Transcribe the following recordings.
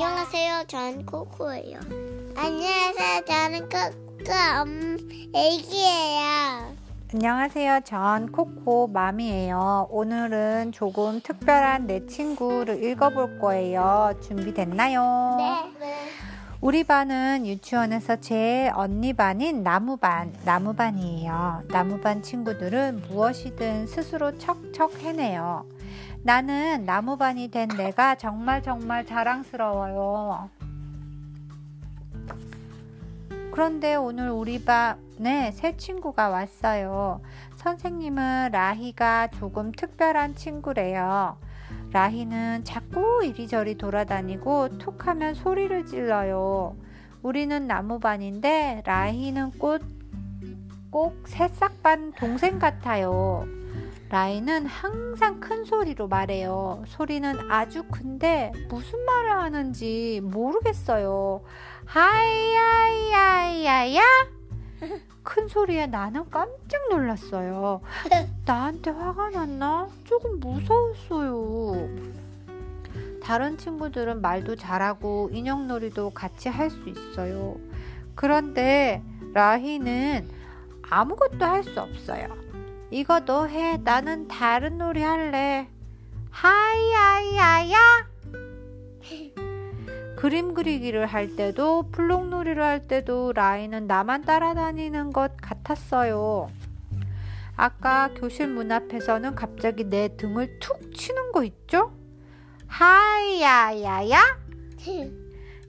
안녕하세요. 저는 코코예요. 안녕하세요. 저는 코코 엄 애기예요. 안녕하세요. 전 코코 맘이에요. 오늘은 조금 특별한 내 친구를 읽어볼 거예요. 준비됐나요? 네. 우리 반은 유치원에서 제 언니 반인 나무반, 나무반이에요. 나무반 친구들은 무엇이든 스스로 척척 해내요. 나는 나무반이 된 내가 정말 정말 자랑스러워요. 그런데 오늘 우리 반에 새 친구가 왔어요. 선생님은 라희가 조금 특별한 친구래요. 라희는 자꾸 이리저리 돌아다니고 툭 하면 소리를 질러요. 우리는 나무반인데 라희는 꼭, 꼭 새싹반 동생 같아요. 라이는 항상 큰 소리로 말해요. 소리는 아주 큰데 무슨 말을 하는지 모르겠어요. 하이야야야야! 큰 소리에 나는 깜짝 놀랐어요. 나한테 화가 났나? 조금 무서웠어요. 다른 친구들은 말도 잘하고 인형놀이도 같이 할 수 있어요. 그런데 라희는 아무것도 할 수 없어요. 이거 너 해. 나는 다른 놀이 할래. 하이야야야! 그림 그리기를 할 때도 블록놀이를 할 때도 라인은 나만 따라다니는 것 같았어요. 아까 교실 문 앞에서는 갑자기 내 등을 툭 치는 거 있죠? 하이야야야?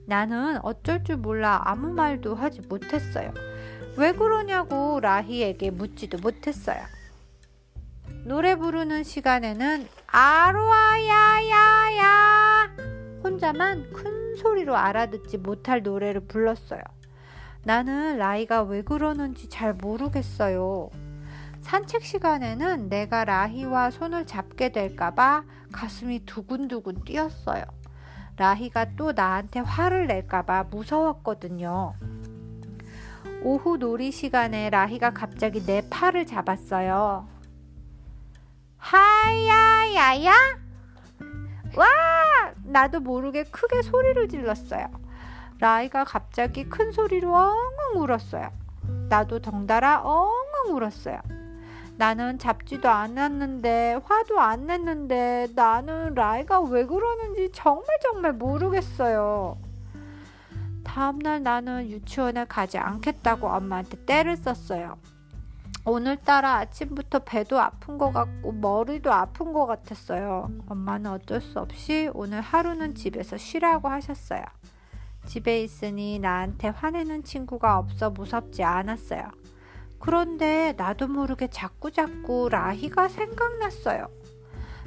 나는 어쩔 줄 몰라 아무 말도 하지 못했어요. 왜 그러냐고 라희에게 묻지도 못했어요. 노래 부르는 시간에는 아로아야야야 혼자만 큰 소리로 알아듣지 못할 노래를 불렀어요. 나는 라이가 왜 그러는지 잘 모르겠어요. 산책 시간에는 내가 라희와 손을 잡게 될까봐 가슴이 두근두근 뛰었어요. 라희가 또 나한테 화를 낼까봐 무서웠거든요. 오후 놀이 시간에 라희가 갑자기 내 팔을 잡았어요. 하야야야? 와! 나도 모르게 크게 소리를 질렀어요. 라이가 갑자기 큰 소리로 엉엉 울었어요. 나도 덩달아 엉엉 울었어요. 나는 잡지도 않았는데 화도 안 냈는데 나는 라이가 왜 그러는지 정말 정말 모르겠어요. 다음날 나는 유치원에 가지 않겠다고 엄마한테 때를 썼어요. 오늘따라 아침부터 배도 아픈 것 같고 머리도 아픈 것 같았어요. 엄마는 어쩔 수 없이 오늘 하루는 집에서 쉬라고 하셨어요. 집에 있으니 나한테 화내는 친구가 없어 무섭지 않았어요. 그런데 나도 모르게 자꾸자꾸 라희가 생각났어요.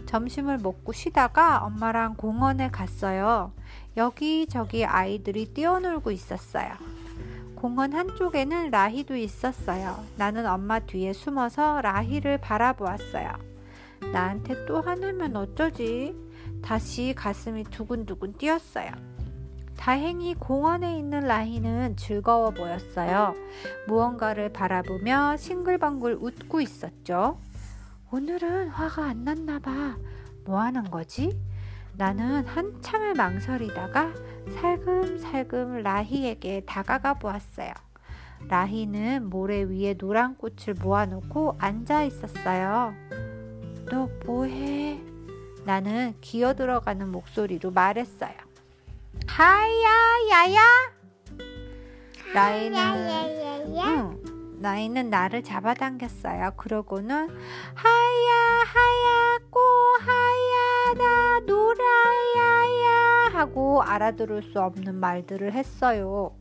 점심을 먹고 쉬다가 엄마랑 공원에 갔어요. 여기저기 아이들이 뛰어놀고 있었어요. 공원 한쪽에는 라희도 있었어요. 나는 엄마 뒤에 숨어서 라희를 바라보았어요. 나한테 또 화내면 어쩌지? 다시 가슴이 두근두근 뛰었어요. 다행히 공원에 있는 라희는 즐거워 보였어요. 무언가를 바라보며 싱글벙글 웃고 있었죠. 오늘은 화가 안 났나 봐. 뭐 하는 거지? 나는 한참을 망설이다가 살금살금 라희에게 다가가 보았어요. 라희는 모래 위에 노란 꽃을 모아놓고 앉아 있었어요. 너 뭐해? 나는 기어 들어가는 목소리로 말했어요. 하야, 야야! 라희는, 응, 라희는 나를 잡아당겼어요. 그러고는 하야, 하고 알아들을 수 없는 말들을 했어요.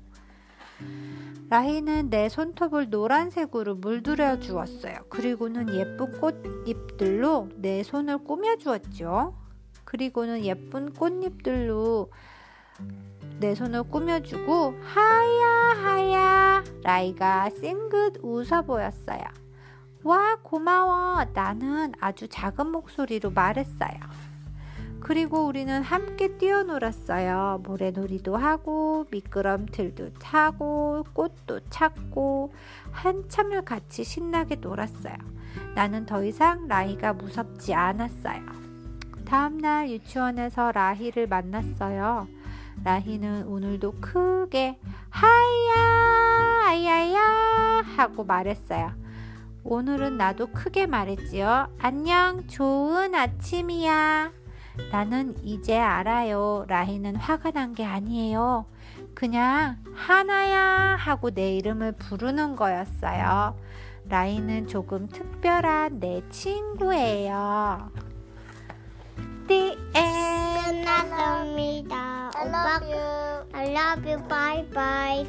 라희는 내 손톱을 노란색으로 물들여 주었어요. 그리고는 예쁜 꽃잎들로 내 손을 꾸며 주었죠. 그리고는 예쁜 꽃잎들로 내 손을 꾸며주고 하야 하야 라이가 싱긋 웃어 보였어요. 와 고마워 나는 아주 작은 목소리로 말했어요. 그리고 우리는 함께 뛰어놀았어요. 모래놀이도 하고 미끄럼틀도 타고 꽃도 찾고 한참을 같이 신나게 놀았어요. 나는 더 이상 라희가 무섭지 않았어요. 다음날 유치원에서 라희를 만났어요. 라희는 오늘도 크게 하야 아야야 하고 말했어요. 오늘은 나도 크게 말했지요. 안녕, 좋은 아침이야. 나는 이제 알아요. 라희는 화가 난 게 아니에요. 그냥 하나야 하고 내 이름을 부르는 거였어요. 라희는 조금 특별한 내 친구예요. The end. 끝났습니다. I 오빠, love you. I love you. Bye bye.